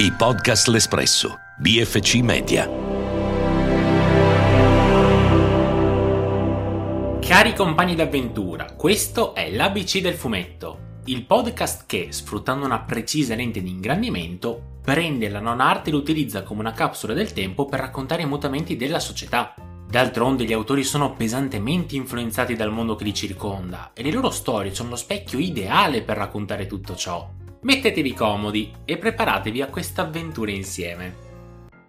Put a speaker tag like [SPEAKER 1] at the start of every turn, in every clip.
[SPEAKER 1] I podcast L'Espresso, BFC Media.
[SPEAKER 2] Cari compagni d'avventura, questo è l'ABC del fumetto, il podcast che, sfruttando una precisa lente di ingrandimento, prende la non arte e l'utilizza come una capsula del tempo per raccontare i mutamenti della società. D'altronde gli autori sono pesantemente influenzati dal mondo che li circonda e le loro storie sono lo specchio ideale per raccontare tutto ciò. Mettetevi comodi e preparatevi a questa avventura insieme.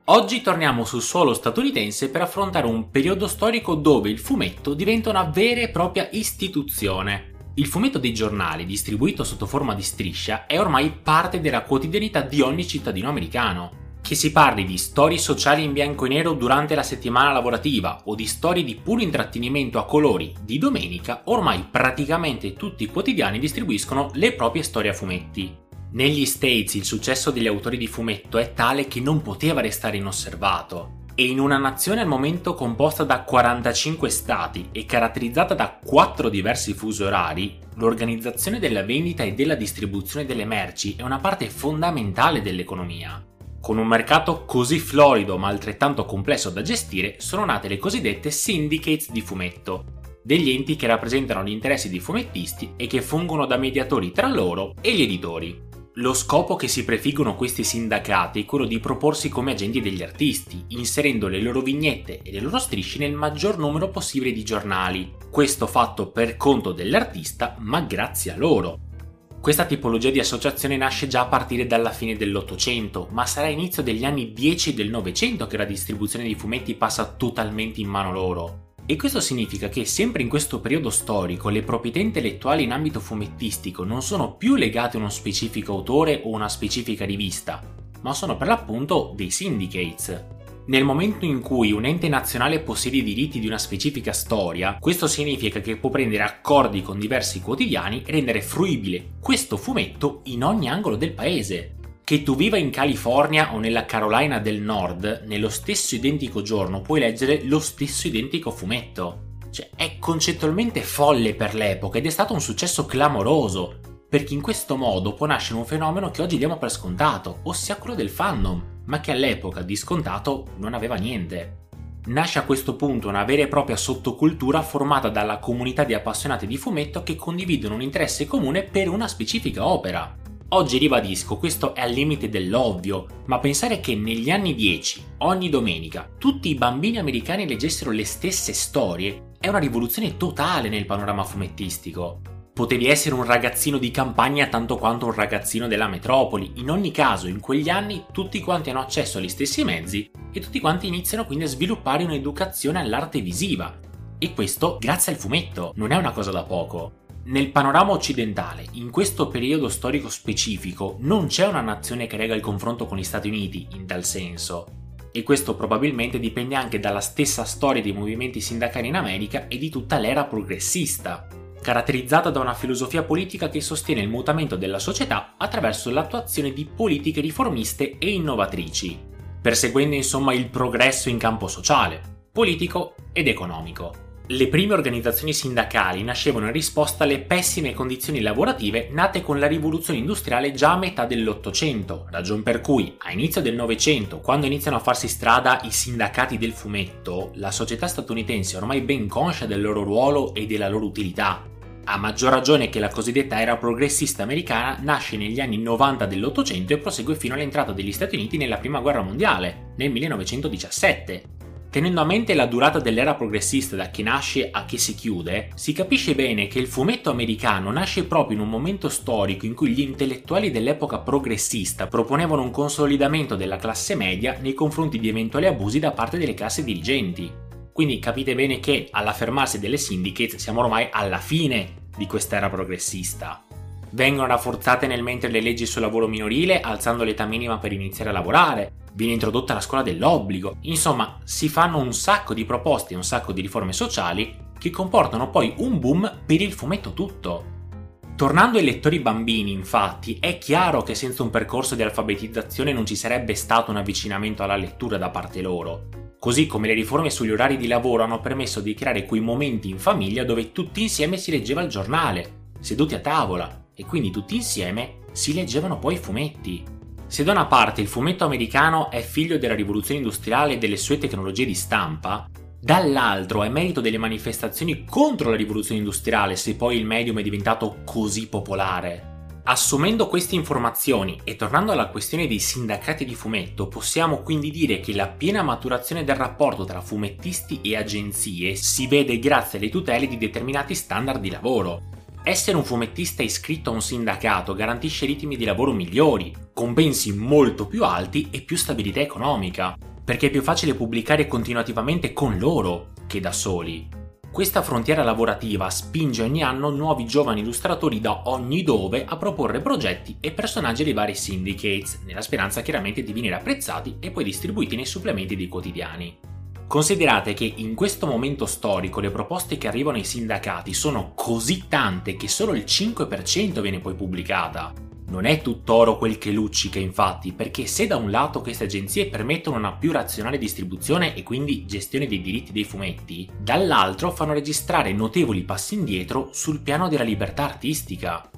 [SPEAKER 2] Oggi torniamo sul suolo statunitense per affrontare un periodo storico dove il fumetto diventa una vera e propria istituzione. Il fumetto dei giornali, distribuito sotto forma di striscia, è ormai parte della quotidianità di ogni cittadino americano. Che si parli di storie sociali in bianco e nero durante la settimana lavorativa o di storie di puro intrattenimento a colori di domenica, ormai praticamente tutti i quotidiani distribuiscono le proprie storie a fumetti. Negli States il successo degli autori di fumetto è tale che non poteva restare inosservato e in una nazione al momento composta da 45 stati e caratterizzata da 4 diversi fusi orari, l'organizzazione della vendita e della distribuzione delle merci è una parte fondamentale dell'economia. Con un mercato così florido ma altrettanto complesso da gestire, sono nate le cosiddette syndicates di fumetto, degli enti che rappresentano gli interessi dei fumettisti e che fungono da mediatori tra loro e gli editori. Lo scopo che si prefiggono questi sindacati è quello di proporsi come agenti degli artisti, inserendo le loro vignette e le loro strisce nel maggior numero possibile di giornali. Questo fatto per conto dell'artista, ma grazie a loro. Questa tipologia di associazione nasce già a partire dalla fine dell'Ottocento, ma sarà inizio degli anni 10 del Novecento che la distribuzione di fumetti passa totalmente in mano loro. E questo significa che sempre in questo periodo storico le proprietà intellettuali in ambito fumettistico non sono più legate a uno specifico autore o una specifica rivista, ma sono per l'appunto dei syndicates, nel momento in cui un ente nazionale possiede i diritti di una specifica storia, questo significa che può prendere accordi con diversi quotidiani e rendere fruibile questo fumetto in ogni angolo del paese. Che tu viva in California o nella Carolina del Nord, nello stesso identico giorno puoi leggere lo stesso identico fumetto. Cioè, è concettualmente folle per l'epoca ed è stato un successo clamoroso, perché in questo modo può nascere un fenomeno che oggi diamo per scontato, ossia quello del fandom ma che all'epoca di scontato non aveva niente. Nasce a questo punto una vera e propria sottocultura formata dalla comunità di appassionati di fumetto che condividono un interesse comune per una specifica opera. Oggi ribadisco, questo è al limite dell'ovvio, ma pensare che negli anni 10, ogni domenica, tutti i bambini americani leggessero le stesse storie è una rivoluzione totale nel panorama fumettistico. Potevi essere un ragazzino di campagna tanto quanto un ragazzino della metropoli. In ogni caso, in quegli anni tutti quanti hanno accesso agli stessi mezzi e tutti quanti iniziano quindi a sviluppare un'educazione all'arte visiva. E questo grazie al fumetto, non è una cosa da poco. Nel panorama occidentale, in questo periodo storico specifico, non c'è una nazione che rega il confronto con gli Stati Uniti, in tal senso. E questo probabilmente dipende anche dalla stessa storia dei movimenti sindacali in America e di tutta l'era progressista caratterizzata da una filosofia politica che sostiene il mutamento della società attraverso l'attuazione di politiche riformiste e innovatrici, perseguendo insomma il progresso in campo sociale, politico ed economico. Le prime organizzazioni sindacali nascevano in risposta alle pessime condizioni lavorative nate con la rivoluzione industriale già a metà dell'Ottocento, ragion per cui a inizio del Novecento, quando iniziano a farsi strada i sindacati del fumetto, la società statunitense è ormai ben conscia del loro ruolo e della loro utilità. A maggior ragione che la cosiddetta era progressista americana nasce negli anni 90 dell'Ottocento e prosegue fino all'entrata degli Stati Uniti nella Prima Guerra Mondiale, nel 1917 Tenendo a mente la durata dell'era progressista da che nasce a che si chiude, si capisce bene che il fumetto americano nasce proprio in un momento storico in cui gli intellettuali dell'epoca progressista proponevano un consolidamento della classe media nei confronti di eventuali abusi da parte delle classi dirigenti. Quindi capite bene che all'affermarsi delle syndicates siamo ormai alla fine di quest'era progressista. Vengono rafforzate nel mentre le leggi sul lavoro minorile, alzando l'età minima per iniziare a lavorare, viene introdotta la scuola dell'obbligo. Insomma, si fanno un sacco di proposte e un sacco di riforme sociali che comportano poi un boom per il fumetto tutto. Tornando ai lettori bambini, infatti, è chiaro che senza un percorso di alfabetizzazione non ci sarebbe stato un avvicinamento alla lettura da parte loro. Così come le riforme sugli orari di lavoro hanno permesso di creare quei momenti in famiglia dove tutti insieme si leggeva il giornale, seduti a tavola, e quindi tutti insieme si leggevano poi i fumetti. Se da una parte il fumetto americano è figlio della rivoluzione industriale e delle sue tecnologie di stampa, dall'altro è merito delle manifestazioni contro la rivoluzione industriale se poi il medium è diventato così popolare. Assumendo queste informazioni e tornando alla questione dei sindacati di fumetto, possiamo quindi dire che la piena maturazione del rapporto tra fumettisti e agenzie si vede grazie alle tutele di determinati standard di lavoro. Essere un fumettista iscritto a un sindacato garantisce ritmi di lavoro migliori, compensi molto più alti e più stabilità economica, perché è più facile pubblicare continuativamente con loro che da soli. Questa frontiera lavorativa spinge ogni anno nuovi giovani illustratori da ogni dove a proporre progetti e personaggi dei vari syndicates, nella speranza chiaramente di venire apprezzati e poi distribuiti nei supplementi dei quotidiani. Considerate che in questo momento storico le proposte che arrivano ai sindacati sono così tante che solo il 5% viene poi pubblicata, non è tutt'oro quel che luccica infatti, perché se da un lato queste agenzie permettono una più razionale distribuzione e quindi gestione dei diritti dei fumetti, dall'altro fanno registrare notevoli passi indietro sul piano della libertà artistica.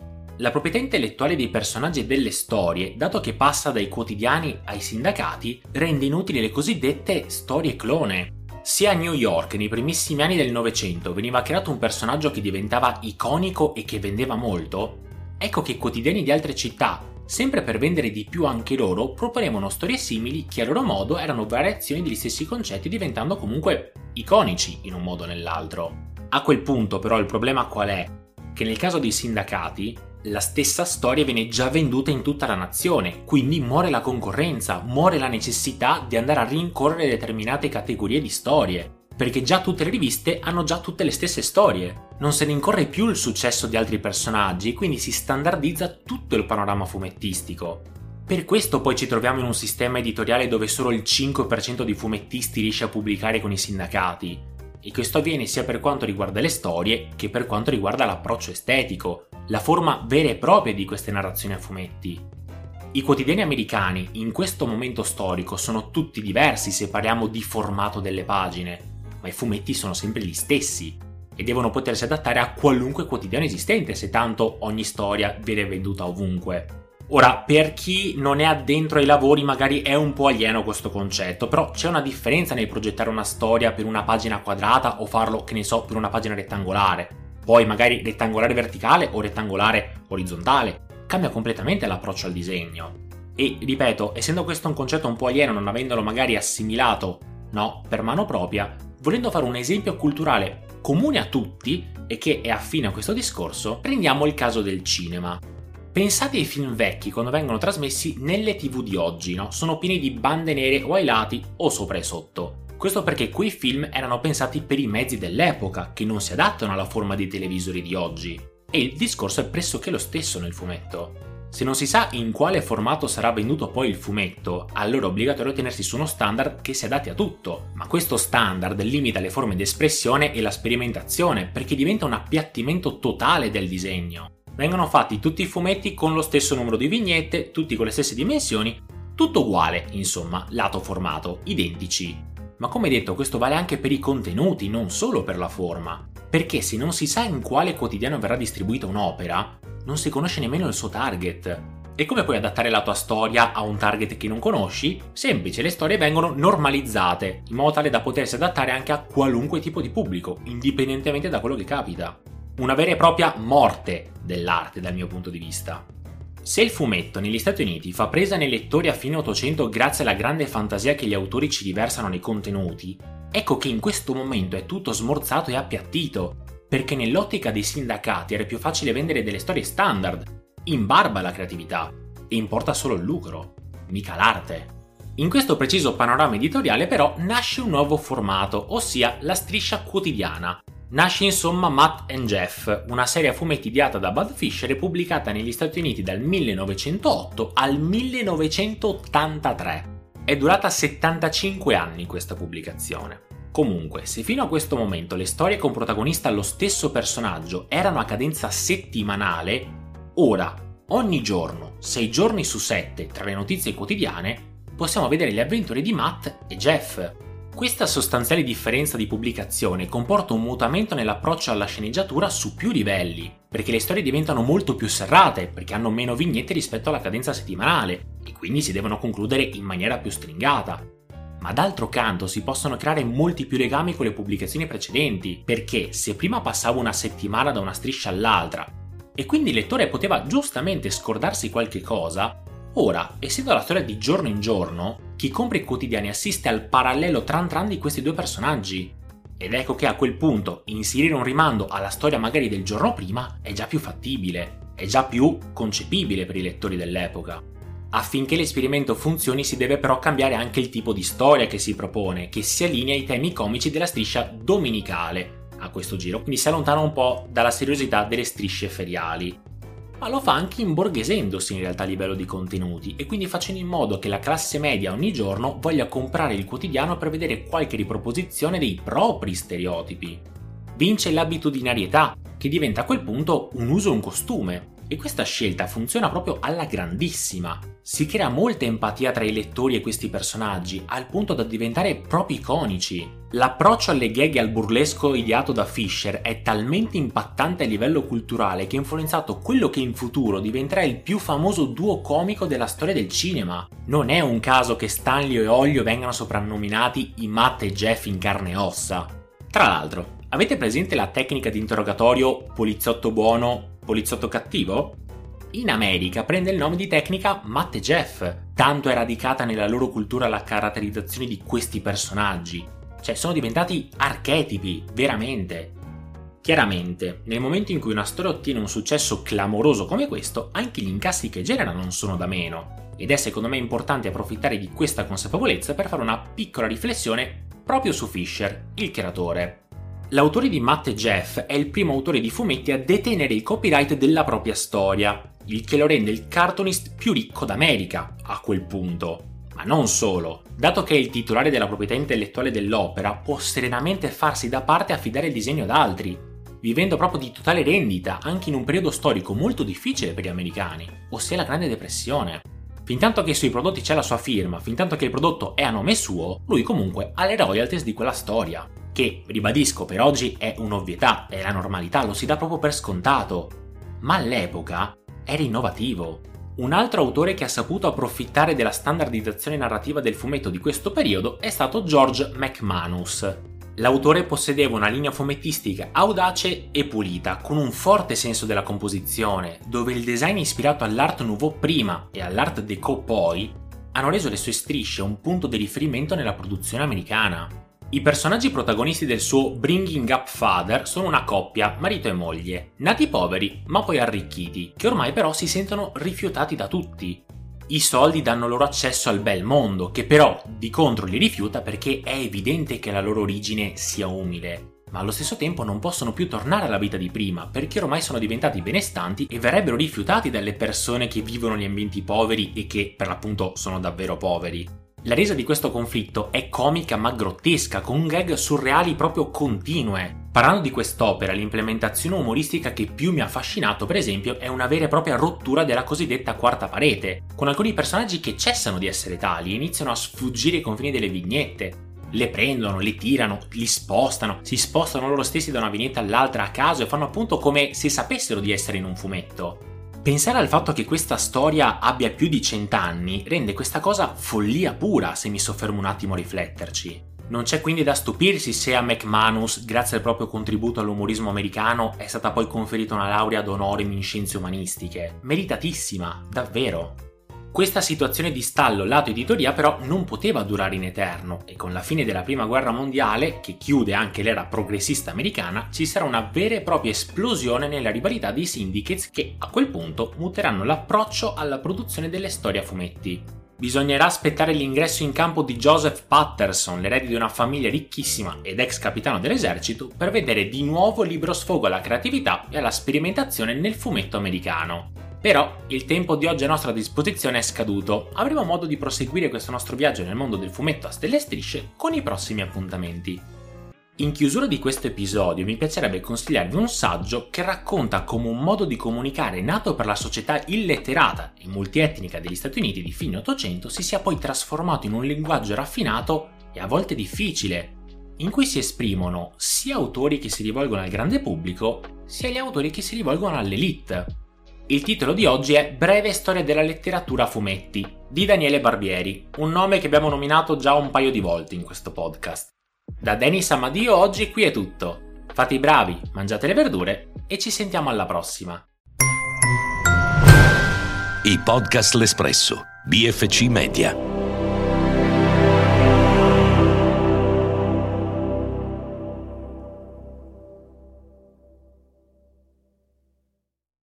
[SPEAKER 2] La proprietà intellettuale dei personaggi e delle storie, dato che passa dai quotidiani ai sindacati, rende inutili le cosiddette storie clone, sia a New York nei primissimi anni del Novecento veniva creato un personaggio che diventava iconico e che vendeva molto, Ecco che quotidiani di altre città, sempre per vendere di più anche loro, proponevano storie simili che a loro modo erano variazioni degli stessi concetti diventando comunque iconici in un modo o nell'altro. A quel punto però il problema qual è? Che nel caso dei sindacati la stessa storia viene già venduta in tutta la nazione, quindi muore la concorrenza, muore la necessità di andare a rincorrere determinate categorie di storie perché già tutte le riviste hanno già tutte le stesse storie. Non se ne incorre più il successo di altri personaggi, quindi si standardizza tutto il panorama fumettistico. Per questo poi ci troviamo in un sistema editoriale dove solo il 5% di fumettisti riesce a pubblicare con i sindacati. E questo avviene sia per quanto riguarda le storie che per quanto riguarda l'approccio estetico, la forma vera e propria di queste narrazioni a fumetti. I quotidiani americani in questo momento storico sono tutti diversi se parliamo di formato delle pagine, ma i fumetti sono sempre gli stessi e devono potersi adattare a qualunque quotidiano esistente, se tanto ogni storia viene venduta ovunque. Ora, per chi non è addentro ai lavori magari è un po' alieno questo concetto, però c'è una differenza nel progettare una storia per una pagina quadrata o farlo, che ne so, per una pagina rettangolare. Poi magari rettangolare verticale o rettangolare orizzontale. Cambia completamente l'approccio al disegno. E ripeto, essendo questo un concetto un po' alieno, non avendolo magari assimilato, no, per mano propria, volendo fare un esempio culturale comune a tutti e che è affine a questo discorso, prendiamo il caso del cinema. Pensate ai film vecchi quando vengono trasmessi nelle tv di oggi, no? Sono pieni di bande nere o ai lati o sopra e sotto. Questo perché quei film erano pensati per i mezzi dell'epoca, che non si adattano alla forma dei televisori di oggi. E il discorso è pressoché lo stesso nel fumetto. Se non si sa in quale formato sarà venduto poi il fumetto, allora è obbligatorio tenersi su uno standard che si adatti a tutto, ma questo standard limita le forme di espressione e la sperimentazione perché diventa un appiattimento totale del disegno. Vengono fatti tutti i fumetti con lo stesso numero di vignette, tutti con le stesse dimensioni, tutto uguale, insomma, lato formato, identici. Ma come detto, questo vale anche per i contenuti, non solo per la forma. Perché se non si sa in quale quotidiano verrà distribuita un'opera, non si conosce nemmeno il suo target. E come puoi adattare la tua storia a un target che non conosci? Semplice, le storie vengono normalizzate, in modo tale da potersi adattare anche a qualunque tipo di pubblico, indipendentemente da quello che capita. Una vera e propria morte dell'arte dal mio punto di vista. Se il fumetto negli Stati Uniti fa presa nei lettori a fine 800 grazie alla grande fantasia che gli autori ci riversano nei contenuti, ecco che in questo momento è tutto smorzato e appiattito, perché nell'ottica dei sindacati era più facile vendere delle storie standard, in barba alla creatività, e importa solo il lucro, mica l'arte. In questo preciso panorama editoriale però nasce un nuovo formato, ossia la striscia quotidiana. Nasce insomma Matt and Jeff, una serie a fumetti ideata da Bud Fisher e pubblicata negli Stati Uniti dal 1908 al 1983. È durata 75 anni questa pubblicazione. Comunque, se fino a questo momento le storie con protagonista lo stesso personaggio erano a cadenza settimanale, ora, ogni giorno, 6 giorni su 7, tra le notizie quotidiane, possiamo vedere le avventure di Matt e Jeff. Questa sostanziale differenza di pubblicazione comporta un mutamento nell'approccio alla sceneggiatura su più livelli, perché le storie diventano molto più serrate, perché hanno meno vignette rispetto alla cadenza settimanale, e quindi si devono concludere in maniera più stringata. Ma d'altro canto si possono creare molti più legami con le pubblicazioni precedenti, perché se prima passava una settimana da una striscia all'altra, e quindi il lettore poteva giustamente scordarsi qualche cosa, ora, essendo la storia di giorno in giorno, chi compra i quotidiani assiste al parallelo tran tran di questi due personaggi. Ed ecco che a quel punto inserire un rimando alla storia magari del giorno prima è già più fattibile, è già più concepibile per i lettori dell'epoca. Affinché l'esperimento funzioni si deve però cambiare anche il tipo di storia che si propone, che si allinea ai temi comici della striscia domenicale a questo giro, quindi si allontana un po' dalla seriosità delle strisce feriali ma lo fa anche imborghesendosi in realtà a livello di contenuti e quindi facendo in modo che la classe media ogni giorno voglia comprare il quotidiano per vedere qualche riproposizione dei propri stereotipi. Vince l'abitudinarietà, che diventa a quel punto un uso e un costume, e questa scelta funziona proprio alla grandissima. Si crea molta empatia tra i lettori e questi personaggi, al punto da diventare proprio iconici. L'approccio alle gag e al burlesco ideato da Fisher è talmente impattante a livello culturale che ha influenzato quello che in futuro diventerà il più famoso duo comico della storia del cinema. Non è un caso che Stanley e Ollio vengano soprannominati i Matt e Jeff in carne e ossa. Tra l'altro, avete presente la tecnica di interrogatorio poliziotto buono, poliziotto cattivo? In America prende il nome di tecnica Matt e Jeff, tanto è radicata nella loro cultura la caratterizzazione di questi personaggi. Cioè, sono diventati archetipi, veramente. Chiaramente, nel momento in cui una storia ottiene un successo clamoroso come questo, anche gli incassi che genera non sono da meno. Ed è secondo me importante approfittare di questa consapevolezza per fare una piccola riflessione proprio su Fisher, il creatore. L'autore di Matt e Jeff è il primo autore di fumetti a detenere il copyright della propria storia, il che lo rende il cartoonist più ricco d'America a quel punto. Ma non solo, dato che è il titolare della proprietà intellettuale dell'opera, può serenamente farsi da parte e affidare il disegno ad altri, vivendo proprio di totale rendita anche in un periodo storico molto difficile per gli americani, ossia la Grande Depressione. Fintanto che sui prodotti c'è la sua firma, fintanto che il prodotto è a nome suo, lui comunque ha le royalties di quella storia che, ribadisco, per oggi è un'ovvietà, è la normalità, lo si dà proprio per scontato. Ma all'epoca era innovativo. Un altro autore che ha saputo approfittare della standardizzazione narrativa del fumetto di questo periodo è stato George McManus. L'autore possedeva una linea fumettistica audace e pulita, con un forte senso della composizione, dove il design ispirato all'art nouveau prima e all'art déco poi hanno reso le sue strisce un punto di riferimento nella produzione americana. I personaggi protagonisti del suo Bringing Up Father sono una coppia, marito e moglie, nati poveri ma poi arricchiti, che ormai però si sentono rifiutati da tutti. I soldi danno loro accesso al bel mondo, che però di contro li rifiuta perché è evidente che la loro origine sia umile. Ma allo stesso tempo non possono più tornare alla vita di prima, perché ormai sono diventati benestanti e verrebbero rifiutati dalle persone che vivono in ambienti poveri e che per l'appunto sono davvero poveri. La resa di questo conflitto è comica ma grottesca, con gag surreali proprio continue. Parlando di quest'opera, l'implementazione umoristica che più mi ha affascinato, per esempio, è una vera e propria rottura della cosiddetta quarta parete, con alcuni personaggi che cessano di essere tali e iniziano a sfuggire i confini delle vignette. Le prendono, le tirano, li spostano, si spostano loro stessi da una vignetta all'altra a caso e fanno appunto come se sapessero di essere in un fumetto. Pensare al fatto che questa storia abbia più di cent'anni rende questa cosa follia pura se mi soffermo un attimo a rifletterci. Non c'è quindi da stupirsi se a McManus, grazie al proprio contributo all'umorismo americano, è stata poi conferita una laurea d'onore in scienze umanistiche. Meritatissima, davvero. Questa situazione di stallo lato editoria però non poteva durare in eterno e con la fine della prima guerra mondiale, che chiude anche l'era progressista americana, ci sarà una vera e propria esplosione nella rivalità dei syndicates che a quel punto muteranno l'approccio alla produzione delle storie a fumetti. Bisognerà aspettare l'ingresso in campo di Joseph Patterson, l'erede di una famiglia ricchissima ed ex capitano dell'esercito, per vedere di nuovo libero sfogo alla creatività e alla sperimentazione nel fumetto americano. Però il tempo di oggi a nostra disposizione è scaduto, avremo modo di proseguire questo nostro viaggio nel mondo del fumetto a stelle strisce con i prossimi appuntamenti. In chiusura di questo episodio mi piacerebbe consigliarvi un saggio che racconta come un modo di comunicare nato per la società illetterata e multietnica degli Stati Uniti di fine Ottocento si sia poi trasformato in un linguaggio raffinato e a volte difficile, in cui si esprimono sia autori che si rivolgono al grande pubblico, sia gli autori che si rivolgono all'elite. Il titolo di oggi è Breve storia della letteratura a fumetti di Daniele Barbieri, un nome che abbiamo nominato già un paio di volte in questo podcast. Da Denis Amadio oggi qui è tutto. Fate i bravi, mangiate le verdure e ci sentiamo alla prossima.
[SPEAKER 1] I podcast L'Espresso, BFC Media.